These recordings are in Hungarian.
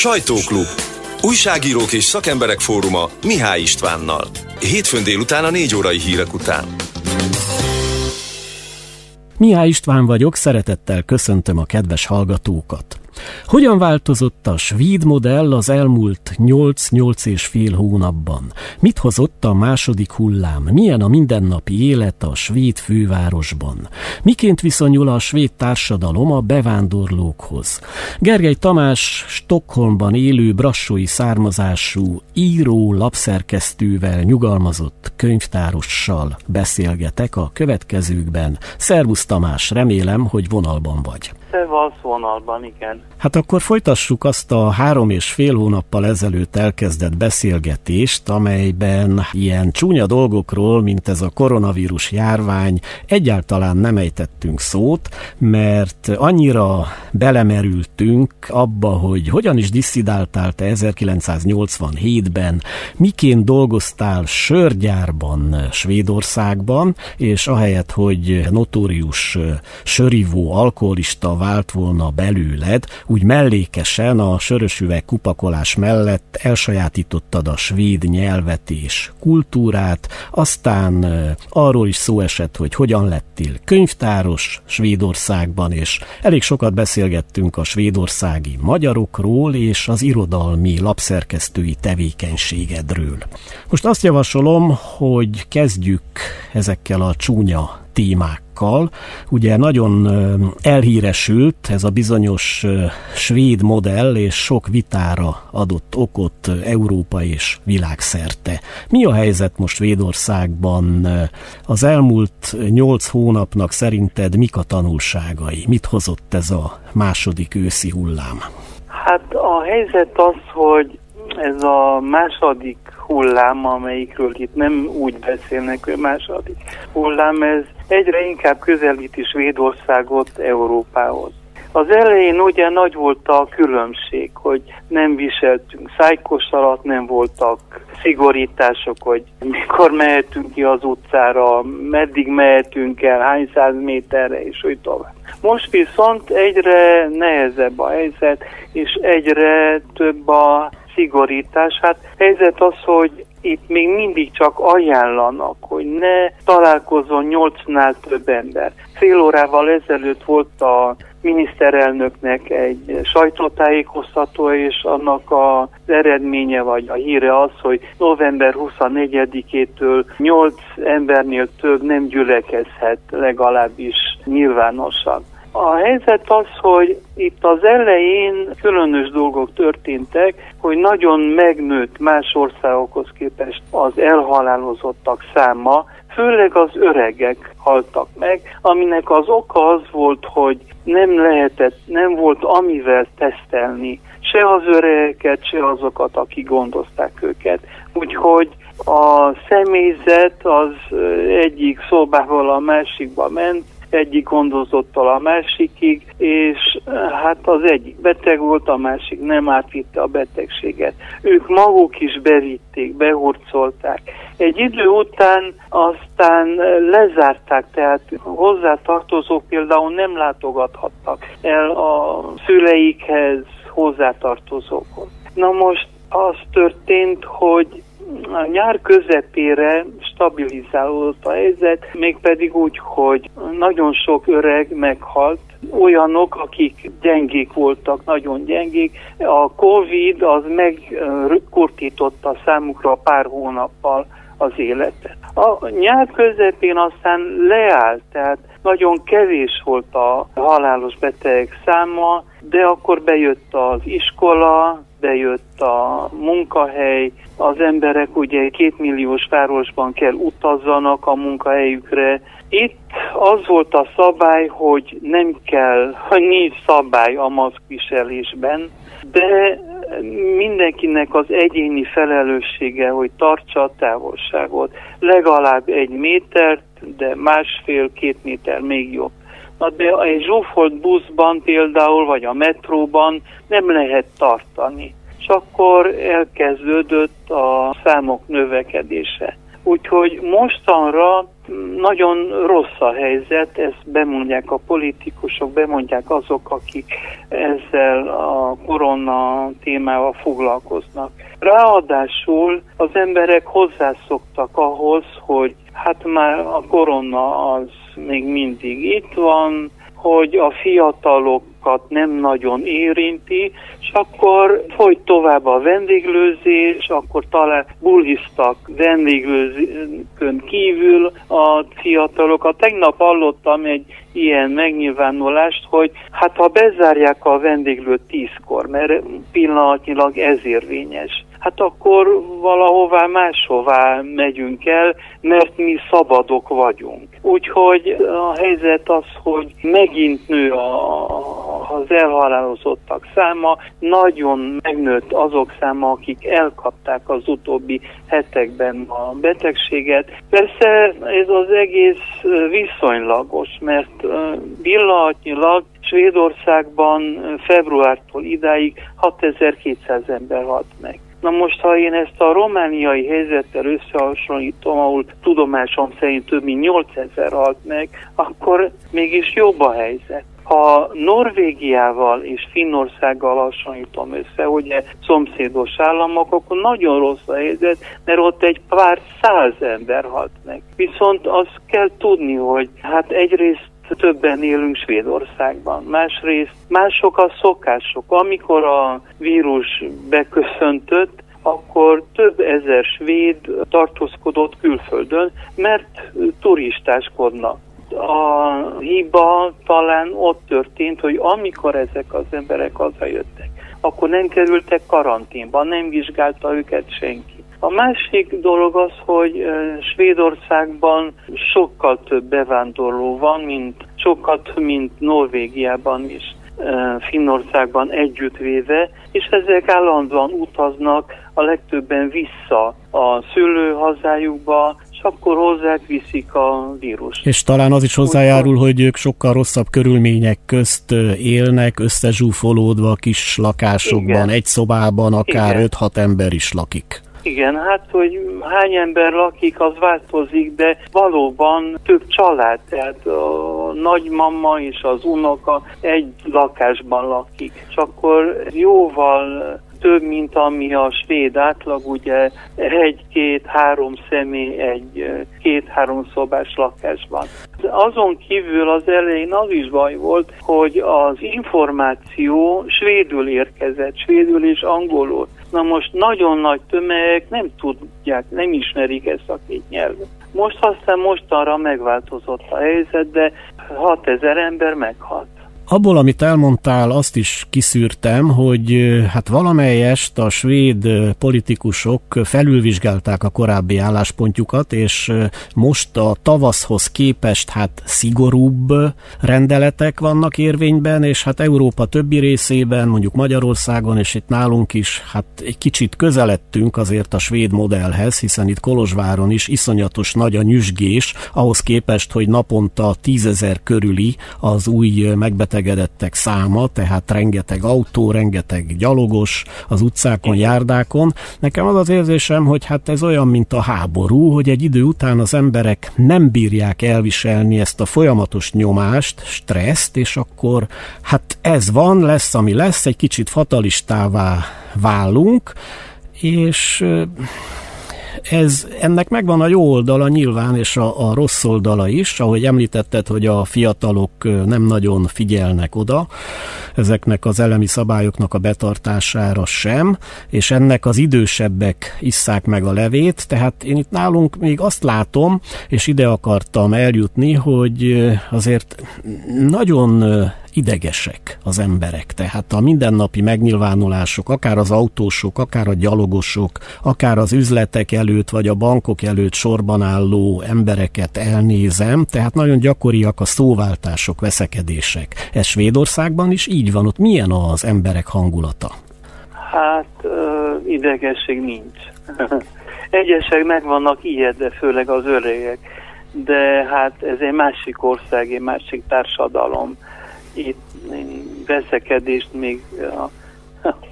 Sajtóklub. Újságírók és szakemberek fóruma Mihály Istvánnal. Hétfőn délután a négy órai hírek után. Mihály István vagyok, szeretettel köszöntöm a kedves hallgatókat. Hogyan változott a svéd modell az elmúlt 8-8 és fél hónapban? Mit hozott a második hullám? Milyen a mindennapi élet a svéd fővárosban? Miként viszonyul a svéd társadalom a bevándorlókhoz? Gergely Tamás Stockholmban élő brassói származású író, lapszerkesztővel, nyugalmazott könyvtárossal beszélgetek a következőkben. Szervusz Tamás, remélem, hogy vonalban vagy. Vonalban, igen. Hát akkor folytassuk azt a három és fél hónappal ezelőtt elkezdett beszélgetést, amelyben ilyen csúnya dolgokról, mint ez a koronavírus járvány, egyáltalán nem ejtettünk szót, mert annyira belemerültünk abba, hogy hogyan is disszidáltál te 1987-ben, miként dolgoztál sörgyárban Svédországban, és ahelyett, hogy notórius sörivó alkoholista vált volna belőled, úgy mellékesen a sörösüveg kupakolás mellett elsajátítottad a svéd nyelvet és kultúrát, aztán arról is szó esett, hogy hogyan lettél könyvtáros Svédországban, és elég sokat beszélgettünk a svédországi magyarokról és az irodalmi lapszerkesztői tevékenységedről. Most azt javasolom, hogy kezdjük ezekkel a csúnya témákkal. Ugye nagyon elhíresült ez a bizonyos svéd modell, és sok vitára adott okot Európa és világszerte. Mi a helyzet most Svédországban? Az elmúlt nyolc hónapnak szerinted mik a tanulságai? Mit hozott ez a második őszi hullám? Hát a helyzet az, hogy ez a második hullám, amelyikről itt nem úgy beszélnek, második hullám, ez egyre inkább közelíti Svédországot Európához. Az elején ugye nagy volt a különbség, hogy nem viseltünk szájkosarat, nem voltak szigorítások, hogy mikor mehetünk ki az utcára, meddig mehetünk el, hány száz méterre, és úgy tovább. Most viszont egyre nehezebb a helyzet, és egyre több a szigorítás. Hát helyzet az, hogy itt még mindig csak ajánlanak, hogy ne találkozzon nyolcnál több ember. Fél órával ezelőtt volt a miniszterelnöknek egy sajtótájékoztató, és annak az eredménye vagy a híre az, hogy november 24-től 8 embernél több nem gyülekezhet legalábbis nyilvánosan. A helyzet az, hogy itt az elején különös dolgok történtek, hogy nagyon megnőtt más országokhoz képest az elhalálozottak száma, főleg az öregek haltak meg, aminek az oka az volt, hogy nem lehetett, nem volt amivel tesztelni se az öregeket, se azokat, akik gondozták őket. Úgyhogy a személyzet az egyik szobával a másikba ment, egyik gondozottal a másikig, és hát az egyik beteg volt, a másik nem átvitte a betegséget. Ők maguk is bevitték, behurcolták. Egy idő után aztán lezárták, tehát hozzátartozók például nem látogathattak el a szüleikhez, hozzátartozókhoz. Na most az történt, hogy a nyár közepére stabilizálódott a helyzet, mégpedig úgy, hogy nagyon sok öreg meghalt, olyanok, akik gyengék voltak, nagyon gyengék. A Covid az megkurtította számukra pár hónappal az életet. A nyár közepén aztán leállt, tehát nagyon kevés volt a halálos betegek száma, de akkor bejött az iskola, bejött a munkahely, az emberek ugye két milliós városban kell utazzanak a munkahelyükre. Itt az volt a szabály, hogy nem kell, hogy nincs szabály a maszkviselésben, de mindenkinek az egyéni felelőssége, hogy tartsa a távolságot. Legalább egy métert, de másfél-két méter még jobb. Na de egy zsúfolt buszban például, vagy a metróban nem lehet tartani. És akkor elkezdődött a számok növekedése. Úgyhogy mostanra nagyon rossz a helyzet, ezt bemondják a politikusok, bemondják azok, akik ezzel a korona témával foglalkoznak. Ráadásul az emberek hozzászoktak ahhoz, hogy hát már a korona az még mindig itt van, hogy a fiatalokat nem nagyon érinti, és akkor folyt tovább a vendéglőzés, akkor talán buliztak vendéglőzőkön kívül a fiatalokat. Tegnap hallottam egy ilyen megnyilvánulást, hogy hát ha bezárják a vendéglőt tízkor, mert pillanatnyilag ez érvényes, hát akkor valahová máshová megyünk el, mert mi szabadok vagyunk. Úgyhogy a helyzet az, hogy megint nő a, az elhalálozottak száma, nagyon megnőtt azok száma, akik elkapták az utóbbi hetekben a betegséget. Persze ez az egész viszonylagos, mert pillanatnyilag Svédországban februártól idáig 6200 ember halt meg. Na most, ha én ezt a romániai helyzettel összehasonlítom, ahol tudomásom szerint több mint 8000 halt meg, akkor mégis jobb a helyzet. Ha Norvégiával és Finnországgal hasonlítom össze, ugye szomszédos államok, akkor nagyon rossz a helyzet, mert ott egy pár száz ember halt meg. Viszont azt kell tudni, hogy hát egyrészt többen élünk Svédországban. Másrészt mások a szokások. Amikor a vírus beköszöntött, akkor több ezer svéd tartózkodott külföldön, mert turistáskodnak. A hiba talán ott történt, hogy amikor ezek az emberek hazajöttek, akkor nem kerültek karanténba, nem vizsgálta őket senki. A másik dolog az, hogy Svédországban sokkal több bevándorló van, mint sokkal több, mint Norvégiában is. Finnországban együttvéve, és ezek állandóan utaznak a legtöbben vissza a szülőhazájukba, és akkor hozzák viszik a vírus. És talán az is hozzájárul, hogy ők sokkal rosszabb körülmények közt élnek, összezsúfolódva kis lakásokban, Igen. egy szobában akár 5-6 ember is lakik. Igen, hát hogy hány ember lakik, az változik, de valóban több család, tehát a nagymama és az unoka egy lakásban lakik. És akkor jóval több, mint ami a svéd átlag, ugye egy-két-három személy egy két-három szobás lakásban. Azon kívül az elején az is baj volt, hogy az információ svédül érkezett, svédül és angolul. Na most nagyon nagy tömegek nem tudják, nem ismerik ezt a két nyelvet. Most aztán mostanra megváltozott a helyzet, de 6000 ember meghalt. Abból, amit elmondtál, azt is kiszűrtem, hogy hát valamelyest a svéd politikusok felülvizsgálták a korábbi álláspontjukat, és most a tavaszhoz képest hát szigorúbb rendeletek vannak érvényben, és hát Európa többi részében, mondjuk Magyarországon, és itt nálunk is, hát egy kicsit közeledtünk azért a svéd modellhez, hiszen itt Kolozsváron is iszonyatos nagy a nyüzsgés, ahhoz képest, hogy naponta tízezer körüli az új megbetegedés megbetegedettek száma, tehát rengeteg autó, rengeteg gyalogos az utcákon, járdákon. Nekem az az érzésem, hogy hát ez olyan, mint a háború, hogy egy idő után az emberek nem bírják elviselni ezt a folyamatos nyomást, stresszt, és akkor hát ez van, lesz, ami lesz, egy kicsit fatalistává válunk, és ez, ennek megvan a jó oldala nyilván, és a, a rossz oldala is, ahogy említetted, hogy a fiatalok nem nagyon figyelnek oda ezeknek az elemi szabályoknak a betartására sem, és ennek az idősebbek isszák meg a levét, tehát én itt nálunk még azt látom, és ide akartam eljutni, hogy azért nagyon idegesek az emberek. Tehát a mindennapi megnyilvánulások, akár az autósok, akár a gyalogosok, akár az üzletek előtt, vagy a bankok előtt sorban álló embereket elnézem, tehát nagyon gyakoriak a szóváltások, veszekedések. Ez Svédországban is így van, ott milyen az emberek hangulata? Hát idegesség nincs. Egyesek meg vannak ijedve, főleg az öregek, de hát ez egy másik ország, egy másik társadalom itt veszekedést még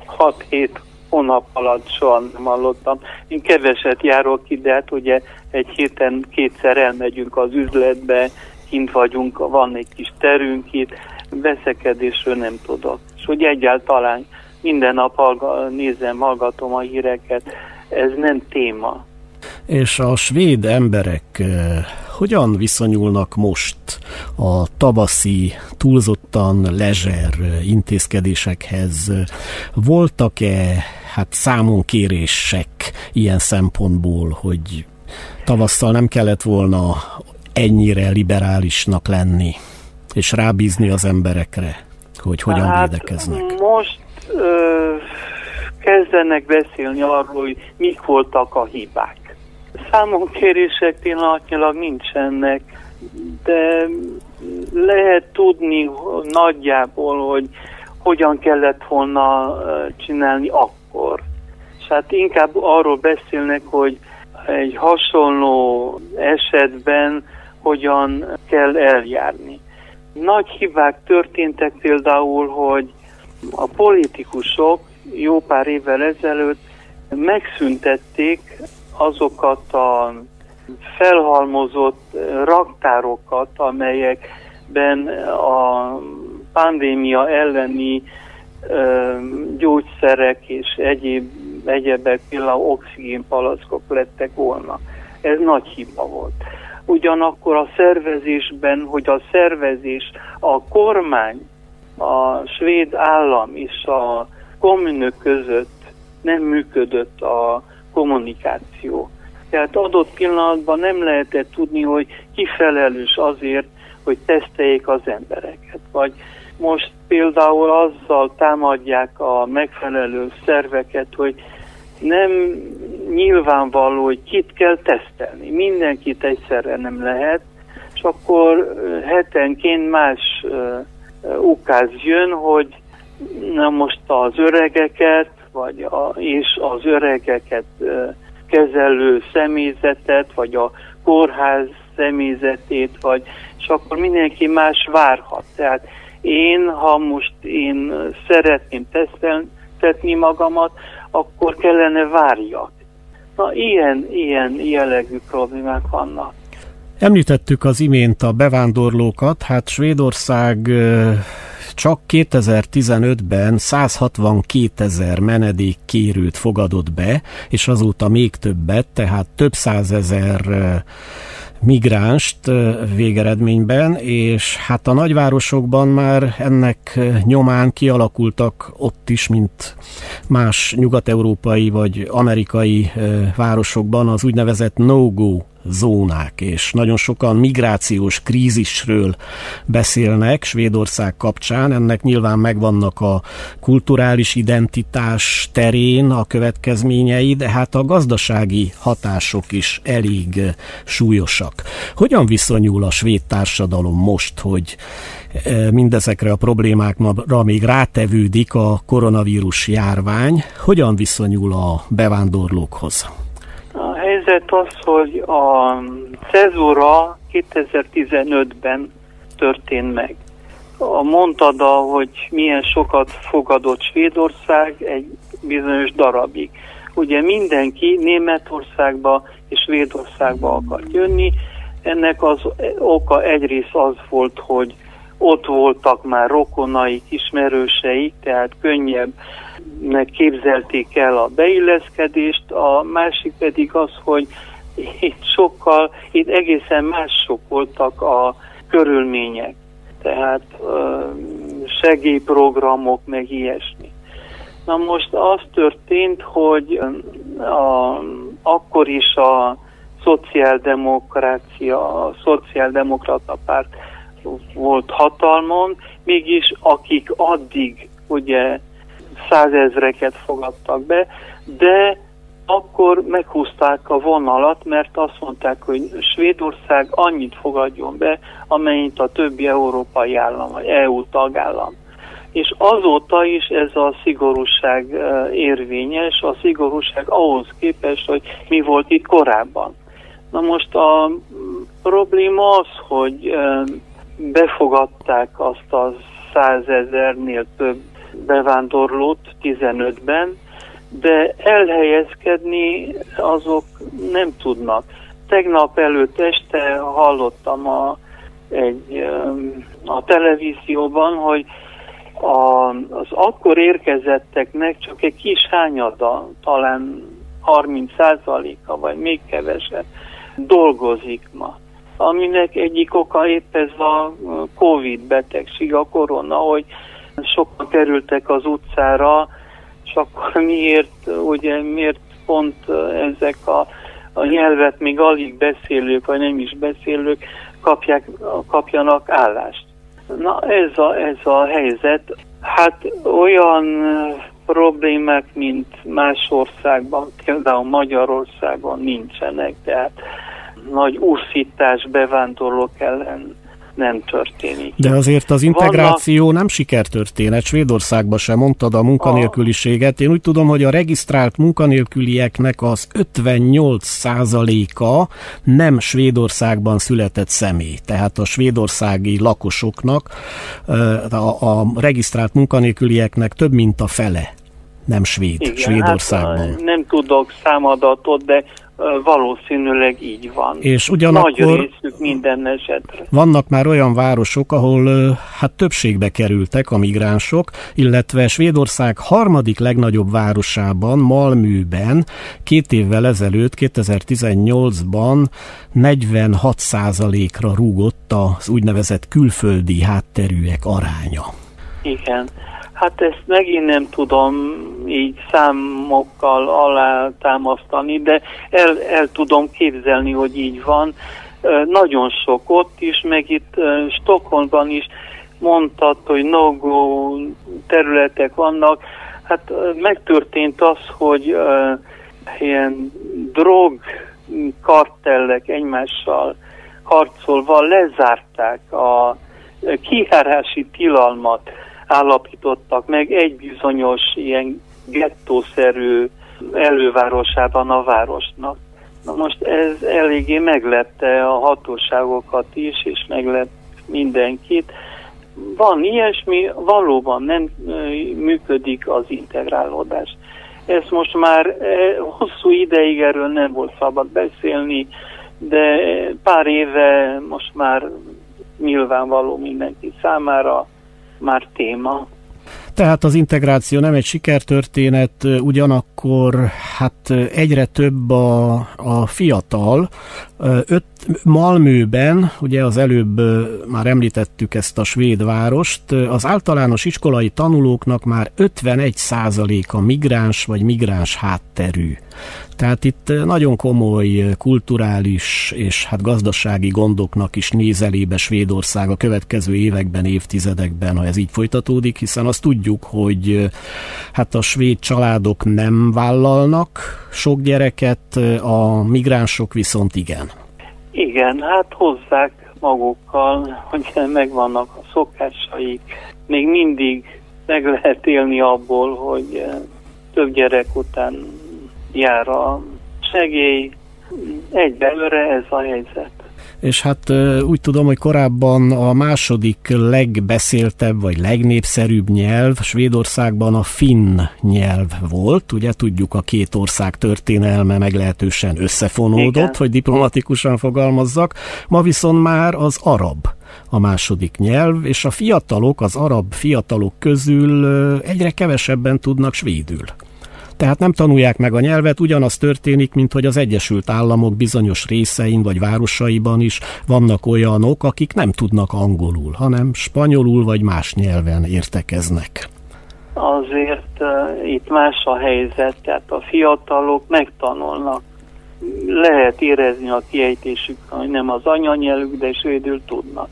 6 hét hónap alatt soha nem hallottam. Én keveset járok ki, de hát ugye egy héten kétszer elmegyünk az üzletbe, kint vagyunk, van egy kis terünk itt, veszekedésről nem tudok. És hogy egyáltalán minden nap hallga, nézem, hallgatom a híreket, ez nem téma. És a svéd emberek eh, hogyan viszonyulnak most a tavaszi túlzottan lezser intézkedésekhez? Voltak-e hát számon kérések ilyen szempontból, hogy tavasszal nem kellett volna ennyire liberálisnak lenni, és rábízni az emberekre, hogy hogyan hát védekeznek? Most ö, kezdenek beszélni arról, hogy mik voltak a hibák. Számonkérések pillanatnyilag nincsenek, de lehet tudni nagyjából, hogy hogyan kellett volna csinálni akkor. És hát inkább arról beszélnek, hogy egy hasonló esetben hogyan kell eljárni. Nagy hibák történtek például, hogy a politikusok jó pár évvel ezelőtt megszüntették azokat a felhalmozott raktárokat, amelyekben a pandémia elleni gyógyszerek és egyéb, egyebek, például oxigénpalackok lettek volna. Ez nagy hiba volt. Ugyanakkor a szervezésben, hogy a szervezés, a kormány, a svéd állam és a kommunök között nem működött a kommunikáció. Tehát adott pillanatban nem lehetett tudni, hogy ki felelős azért, hogy teszteljék az embereket. Vagy most például azzal támadják a megfelelő szerveket, hogy nem nyilvánvaló, hogy kit kell tesztelni. Mindenkit egyszerre nem lehet, és akkor hetenként más ukáz jön, hogy na most az öregeket, vagy a, és az öregeket kezelő személyzetet, vagy a kórház személyzetét, vagy, és akkor mindenki más várhat. Tehát én, ha most én szeretném teszteltetni magamat, akkor kellene várjak. Na, ilyen, ilyen jellegű problémák vannak. Említettük az imént a bevándorlókat, hát Svédország csak 2015-ben 162 ezer menedékkérőt fogadott be, és azóta még többet, tehát több százezer migránst végeredményben, és hát a nagyvárosokban már ennek nyomán kialakultak ott is, mint más nyugat-európai vagy amerikai városokban az úgynevezett no-go zónák, és nagyon sokan migrációs krízisről beszélnek Svédország kapcsán. Ennek nyilván megvannak a kulturális identitás terén a következményei, de hát a gazdasági hatások is elég súlyosak. Hogyan viszonyul a svéd társadalom most, hogy e, mindezekre a problémákra még rátevődik a koronavírus járvány, hogyan viszonyul a bevándorlókhoz? Helyzet az, hogy a cezúra 2015-ben történt meg. A mondtad, hogy milyen sokat fogadott Svédország egy bizonyos darabig. Ugye mindenki Németországba és Svédországba akart jönni. Ennek az oka egyrészt az volt, hogy ott voltak már rokonaik, ismerőseik, tehát könnyebb képzelték el a beilleszkedést, a másik pedig az, hogy itt sokkal, itt egészen mások voltak a körülmények, tehát segélyprogramok, meg ilyesmi. Na most az történt, hogy a, akkor is a szociáldemokrácia, a szociáldemokrata párt volt hatalmon, mégis akik addig ugye százezreket fogadtak be, de akkor meghúzták a vonalat, mert azt mondták, hogy Svédország annyit fogadjon be, amennyit a többi európai állam, vagy EU tagállam. És azóta is ez a szigorúság érvényes, a szigorúság ahhoz képest, hogy mi volt itt korábban. Na most a probléma az, hogy befogadták azt a százezernél több bevándorlót 15-ben, de elhelyezkedni azok nem tudnak. Tegnap előtt este hallottam a, egy, a televízióban, hogy a, az akkor érkezetteknek csak egy kis hányada, talán 30%-a, vagy még kevesebb dolgozik ma. Aminek egyik oka épp ez a Covid betegség, a korona, hogy sokan kerültek az utcára, és akkor miért, ugye, miért pont ezek a, a nyelvet még alig beszélők, vagy nem is beszélők kapják, kapjanak állást. Na ez a, ez a helyzet. Hát olyan problémák, mint más országban, például Magyarországon nincsenek, tehát nagy úszítás bevándorlók ellen nem történik. De azért az integráció Vannak... nem sikertörténet. Svédországban sem mondtad a munkanélküliséget. Én úgy tudom, hogy a regisztrált munkanélkülieknek az 58%-a nem Svédországban született személy. Tehát a svédországi lakosoknak, a, a regisztrált munkanélkülieknek több mint a fele nem svéd, Igen, Svédországban. Hát, nem tudok számadatot, de valószínűleg így van. És ugyanakkor Nagy részük minden esetre. Vannak már olyan városok, ahol hát többségbe kerültek a migránsok, illetve Svédország harmadik legnagyobb városában, Malműben két évvel ezelőtt, 2018-ban 46%-ra rúgott az úgynevezett külföldi hátterűek aránya. Igen. Hát ezt megint nem tudom így számokkal alá támasztani, de el, el tudom képzelni, hogy így van. Nagyon sok ott is, meg itt Stockholmban is mondtad, hogy no-go területek vannak. Hát megtörtént az, hogy ilyen drog kartellek egymással harcolva lezárták a kihárási tilalmat állapítottak meg egy bizonyos ilyen gettószerű elővárosában a városnak. Na most ez eléggé meglette a hatóságokat is, és meglett mindenkit. Van ilyesmi, valóban nem működik az integrálódás. Ez most már hosszú ideig erről nem volt szabad beszélni, de pár éve most már nyilvánvaló mindenki számára, már téma. Tehát az integráció nem egy sikertörténet, ugyanakkor hát egyre több a, a fiatal. Öt, Malmőben, ugye az előbb már említettük ezt a svéd várost, az általános iskolai tanulóknak már 51%-a migráns vagy migráns hátterű. Tehát itt nagyon komoly kulturális és hát gazdasági gondoknak is néz elébe Svédország a következő években, évtizedekben, ha ez így folytatódik, hiszen azt tudjuk, hogy hát a svéd családok nem vállalnak sok gyereket, a migránsok viszont igen. Igen, hát hozzák magukkal, hogy megvannak a szokásaik. Még mindig meg lehet élni abból, hogy több gyerek után jár a segély. Egyelőre ez a helyzet és hát úgy tudom, hogy korábban a második legbeszéltebb vagy legnépszerűbb nyelv Svédországban a finn nyelv volt. Ugye tudjuk a két ország történelme meglehetősen összefonódott, Igen. hogy diplomatikusan fogalmazzak. Ma viszont már az arab a második nyelv, és a fiatalok, az arab fiatalok közül egyre kevesebben tudnak svédül. Tehát nem tanulják meg a nyelvet, ugyanaz történik, mint hogy az Egyesült Államok bizonyos részein vagy városaiban is vannak olyanok, akik nem tudnak angolul, hanem spanyolul vagy más nyelven értekeznek. Azért uh, itt más a helyzet, tehát a fiatalok megtanulnak. Lehet érezni a kiejtésük, hogy nem az anyanyelvük, de svédül tudnak.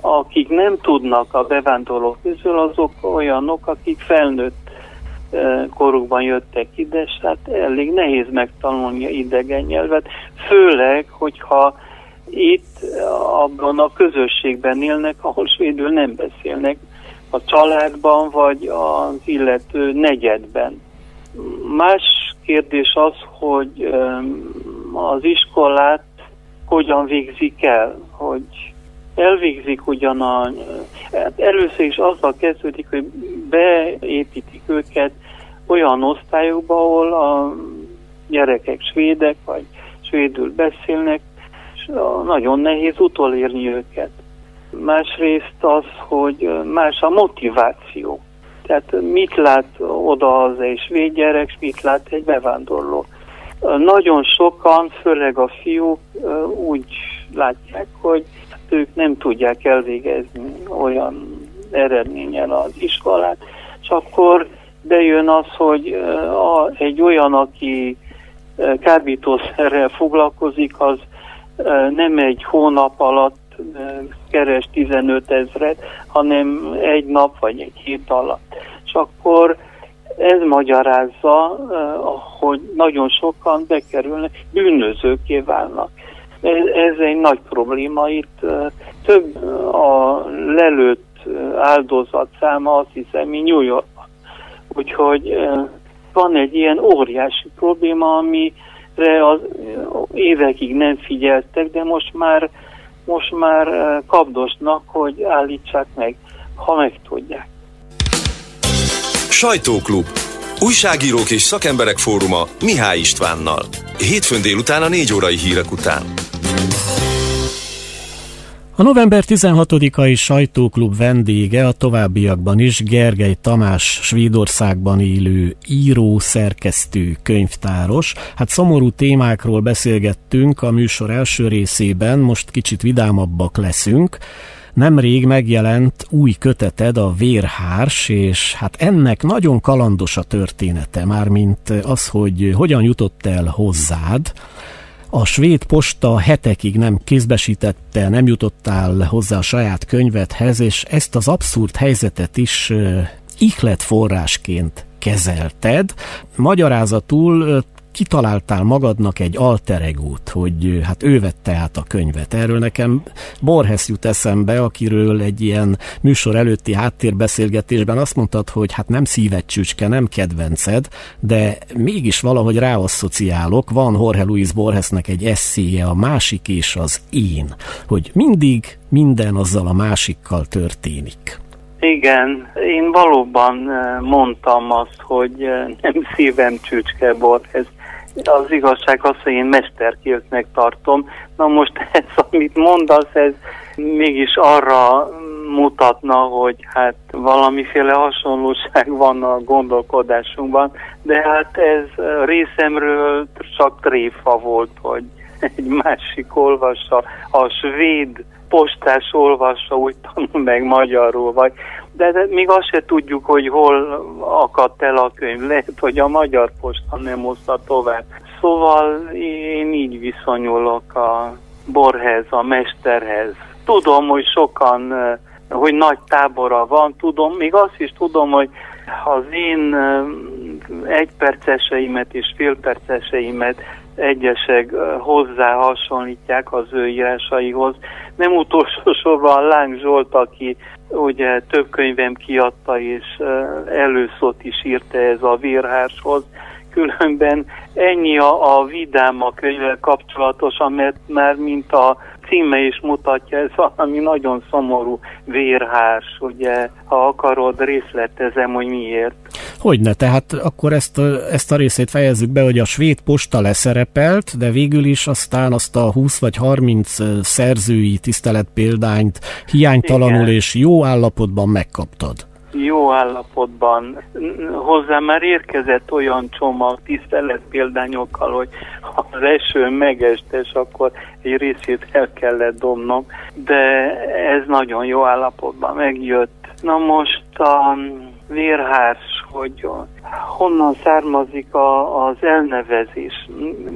Akik nem tudnak a bevándorlók közül, azok olyanok, akik felnőtt korukban jöttek ide, és hát elég nehéz megtanulni idegen nyelvet, főleg, hogyha itt abban a közösségben élnek, ahol svédül nem beszélnek, a családban vagy az illető negyedben. Más kérdés az, hogy az iskolát hogyan végzik el, hogy elvégzik ugyan a... Hát először is azzal kezdődik, hogy beépítik őket olyan osztályokba, ahol a gyerekek svédek, vagy svédül beszélnek, és nagyon nehéz utolérni őket. Másrészt az, hogy más a motiváció. Tehát mit lát oda az egy svéd gyerek, és mit lát egy bevándorló. Nagyon sokan, főleg a fiúk úgy látják, hogy ők nem tudják elvégezni olyan eredménnyel az iskolát, és akkor bejön az, hogy a, egy olyan, aki kábítószerrel foglalkozik, az nem egy hónap alatt keres 15 ezret, hanem egy nap vagy egy hét alatt. És akkor ez magyarázza, hogy nagyon sokan bekerülnek, bűnözőké válnak. Ez, ez egy nagy probléma. Itt több a lelőtt áldozat száma, azt hiszem, mi New York. Úgyhogy van egy ilyen óriási probléma, amire az évekig nem figyeltek, de most már, most már kapdosnak, hogy állítsák meg, ha meg tudják. Sajtóklub. Újságírók és szakemberek fóruma Mihály Istvánnal. Hétfőn délután a 4 órai hírek után. A november 16-ai sajtóklub vendége a továbbiakban is Gergely Tamás Svédországban élő író, szerkesztő, könyvtáros. Hát szomorú témákról beszélgettünk a műsor első részében, most kicsit vidámabbak leszünk. Nemrég megjelent új köteted, a Vérhárs, és hát ennek nagyon kalandos a története, mármint az, hogy hogyan jutott el hozzád, a svéd posta hetekig nem kézbesítette, nem jutottál hozzá a saját könyvedhez, és ezt az abszurd helyzetet is ihlet forrásként kezelted. Magyarázatul kitaláltál magadnak egy alter egót, hogy hát ő vette át a könyvet. Erről nekem Borhes jut eszembe, akiről egy ilyen műsor előtti háttérbeszélgetésben azt mondtad, hogy hát nem szíved csücske, nem kedvenced, de mégis valahogy ráasszociálok. Van Jorge Luis Borgesnek egy eszéje, a másik és az én, hogy mindig minden azzal a másikkal történik. Igen, én valóban mondtam azt, hogy nem szívem csücske Borges az igazság az, hogy én mesterkéltnek tartom. Na most ez, amit mondasz, ez mégis arra mutatna, hogy hát valamiféle hasonlóság van a gondolkodásunkban, de hát ez részemről csak tréfa volt, hogy egy másik olvassa, a svéd postás olvassa, úgy tanul meg magyarul, vagy de, még azt se tudjuk, hogy hol akadt el a könyv. Lehet, hogy a magyar posta nem hozta tovább. Szóval én így viszonyulok a borhez, a mesterhez. Tudom, hogy sokan, hogy nagy tábora van, tudom, még azt is tudom, hogy az én egyperceseimet és félperceseimet egyesek hozzá hasonlítják az ő írásaihoz. Nem utolsó sorban Láng Zsolt, aki ugye több könyvem kiadta, és előszót is írta ez a vérhárshoz. Különben ennyi a, a vidám a könyvvel kapcsolatosan, mert már mint a címe is mutatja, ez valami nagyon szomorú vérhárs, ugye, ha akarod, részletezem, hogy miért. Hogyne, tehát akkor ezt, ezt a részét fejezzük be, hogy a svéd posta leszerepelt, de végül is aztán azt a 20 vagy 30 szerzői tiszteletpéldányt hiánytalanul Igen. és jó állapotban megkaptad jó állapotban. Hozzá már érkezett olyan csomag tisztelet példányokkal, hogy ha az eső megestes, akkor egy részét el kellett dobnom, de ez nagyon jó állapotban megjött. Na most a vérhárs, hogy honnan származik a, az elnevezés.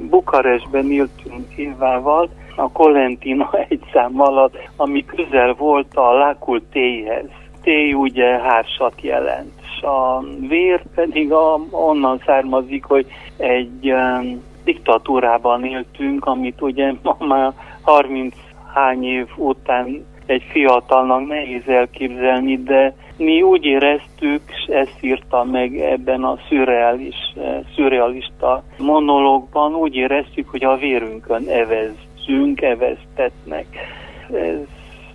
Bukarestben éltünk Évával, a Colentina egy szám alatt, ami közel volt a Lakultéhez téj ugye hársat jelent, és a vér pedig a, onnan származik, hogy egy um, diktatúrában éltünk, amit ugye ma már 30 hány év után egy fiatalnak nehéz elképzelni, de mi úgy éreztük, és ezt írta meg ebben a szürreális, szürrealista monológban, úgy éreztük, hogy a vérünkön evezzünk, eveztetnek. Ez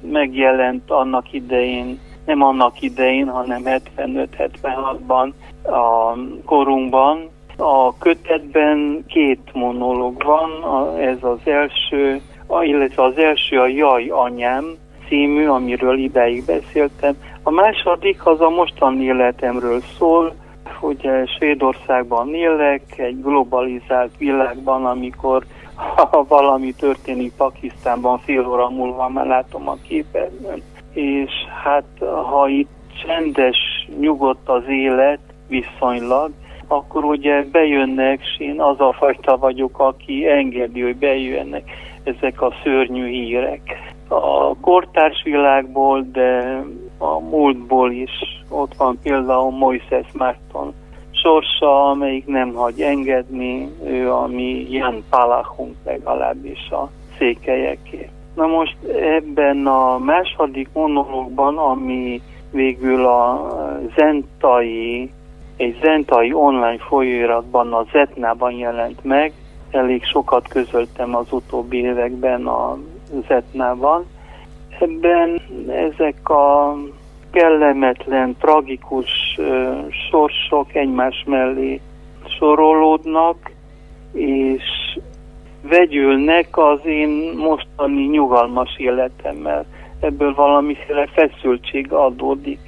megjelent annak idején nem annak idején, hanem 75-76-ban a korunkban. A kötetben két monológ van, ez az első, illetve az első a Jaj anyám című, amiről ideig beszéltem. A második az a mostani életemről szól, ugye Svédországban élek, egy globalizált világban, amikor ha valami történik Pakisztánban, fél óra múlva már látom a képernyőn. És hát ha itt csendes, nyugodt az élet viszonylag, akkor ugye bejönnek, és én az a fajta vagyok, aki engedi, hogy bejönnek ezek a szörnyű hírek. A kortárs világból, de a múltból is ott van például Moises Márton sorsa, amelyik nem hagy engedni, ő a mi Jan Palachunk legalábbis a székelyekért. Na most ebben a második monológban, ami végül a zentai, egy zentai online folyóiratban, a Zetnában jelent meg, elég sokat közöltem az utóbbi években a Zetnában. Ebben ezek a kellemetlen, tragikus uh, sorsok egymás mellé sorolódnak, és vegyülnek az én mostani nyugalmas életemmel. Ebből valamiféle feszültség adódik.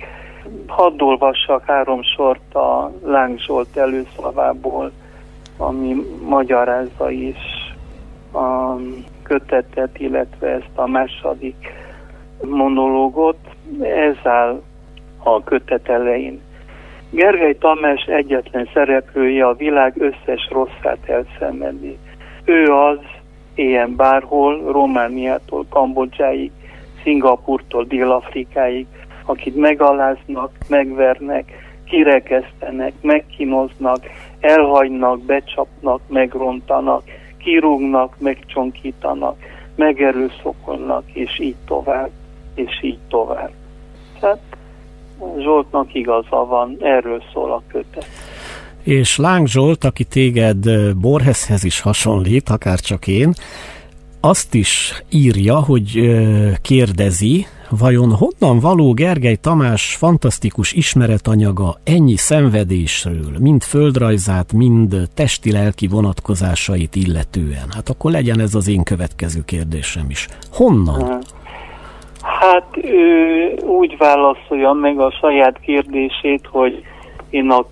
Hadd olvassak három sort a Láng Zsolt előszavából, ami magyarázza is a kötetet, illetve ezt a második monológot. Ez áll a kötet elején. Gergely Tamás egyetlen szereplője a világ összes rosszát elszenvedi. Ő az, ilyen bárhol, Romániától Kambodzsáig, Szingapurtól Dél-Afrikáig, akit megaláznak, megvernek, kirekesztenek, megkínoznak, elhagynak, becsapnak, megrontanak, kirúgnak, megcsonkítanak, megerőszakolnak, és így tovább, és így tovább. Tehát Zsoltnak igaza van, erről szól a kötet. És Láng Zsolt, aki téged Borheshez is hasonlít, akár csak én, azt is írja, hogy kérdezi, vajon honnan való Gergely Tamás fantasztikus ismeretanyaga ennyi szenvedésről, mind földrajzát, mind testi-lelki vonatkozásait illetően? Hát akkor legyen ez az én következő kérdésem is. Honnan? Hát ő úgy válaszolja meg a saját kérdését, hogy én a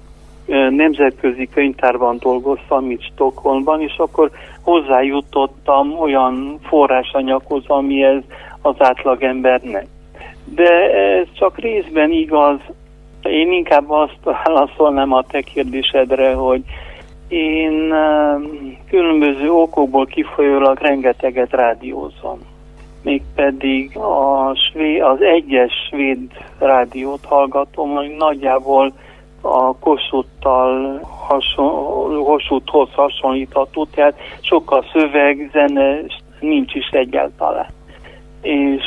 nemzetközi könyvtárban dolgoztam itt Stockholmban, és akkor hozzájutottam olyan forrásanyaghoz, ami ez az átlagembernek. De ez csak részben igaz. Én inkább azt válaszolnám a te kérdésedre, hogy én különböző okokból kifolyólag rengeteget rádiózom. Mégpedig a své, az egyes svéd rádiót hallgatom, hogy nagyjából a Kossuthtal hason, Kossuthhoz hasonlítható, tehát sokkal szöveg, zene nincs is egyáltalán. És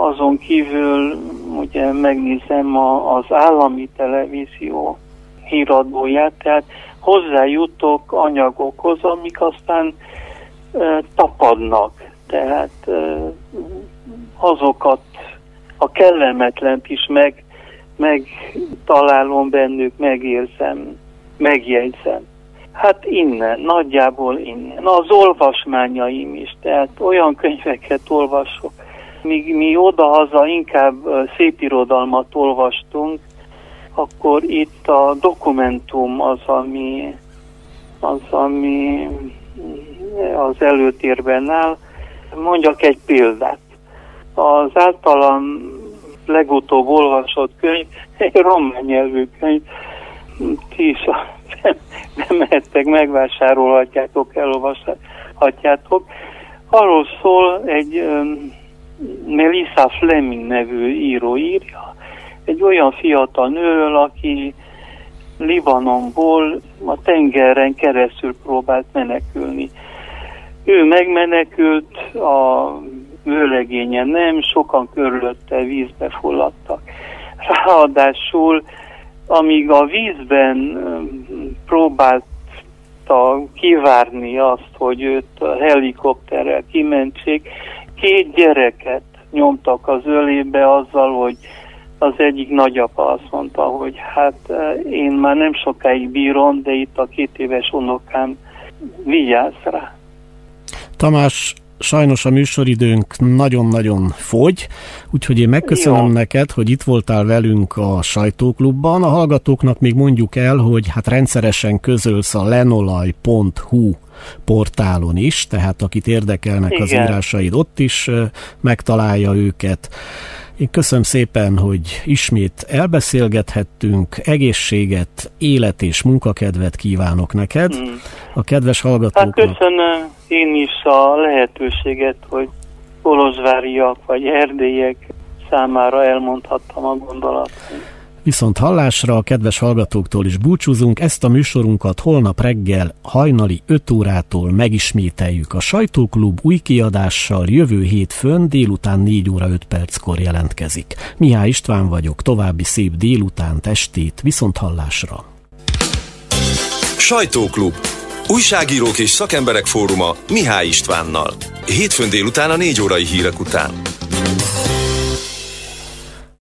azon kívül ugye megnézem a, az állami televízió híradóját, tehát hozzájutok anyagokhoz, amik aztán e, tapadnak. Tehát e, azokat a kellemetlent is meg megtalálom bennük, megérzem, megjegyzem. Hát innen, nagyjából innen. Az olvasmányaim is, tehát olyan könyveket olvasok, míg mi oda-haza inkább szépirodalmat olvastunk, akkor itt a dokumentum az, ami, az, ami az előtérben áll. Mondjak egy példát. Az általam legutóbb olvasott könyv, egy román nyelvű könyv, ti is bemehettek, megvásárolhatjátok, elolvashatjátok. Arról szól egy Melissa Fleming nevű író írja, egy olyan fiatal nőről, aki Libanonból a tengeren keresztül próbált menekülni. Ő megmenekült, a vőlegénye nem, sokan körülötte vízbe fulladtak. Ráadásul, amíg a vízben próbálta kivárni azt, hogy őt a helikopterrel kimentsék, két gyereket nyomtak az ölébe azzal, hogy az egyik nagyapa azt mondta, hogy hát én már nem sokáig bírom, de itt a két éves unokám vigyáz rá. Tamás, sajnos a műsoridőnk nagyon-nagyon fogy, úgyhogy én megköszönöm Jó. neked, hogy itt voltál velünk a sajtóklubban. A hallgatóknak még mondjuk el, hogy hát rendszeresen közölsz a lenolaj.hu portálon is, tehát akit érdekelnek Igen. az írásaid, ott is megtalálja őket. Én köszönöm szépen, hogy ismét elbeszélgethettünk, egészséget, élet és munkakedvet kívánok neked. Hmm. A kedves hallgatóknak. Hát köszönöm én is a lehetőséget, hogy kolozsváriak vagy erdélyek számára elmondhattam a gondolatot. Viszont hallásra a kedves hallgatóktól is búcsúzunk, ezt a műsorunkat holnap reggel hajnali 5 órától megismételjük. A Sajtóklub új kiadással jövő hétfőn délután 4 óra 5 perckor jelentkezik. Mihály István vagyok, további szép délután testét, viszont hallásra. Sajtóklub. Újságírók és szakemberek fóruma Mihály Istvánnal. Hétfőn délután a 4 órai hírek után.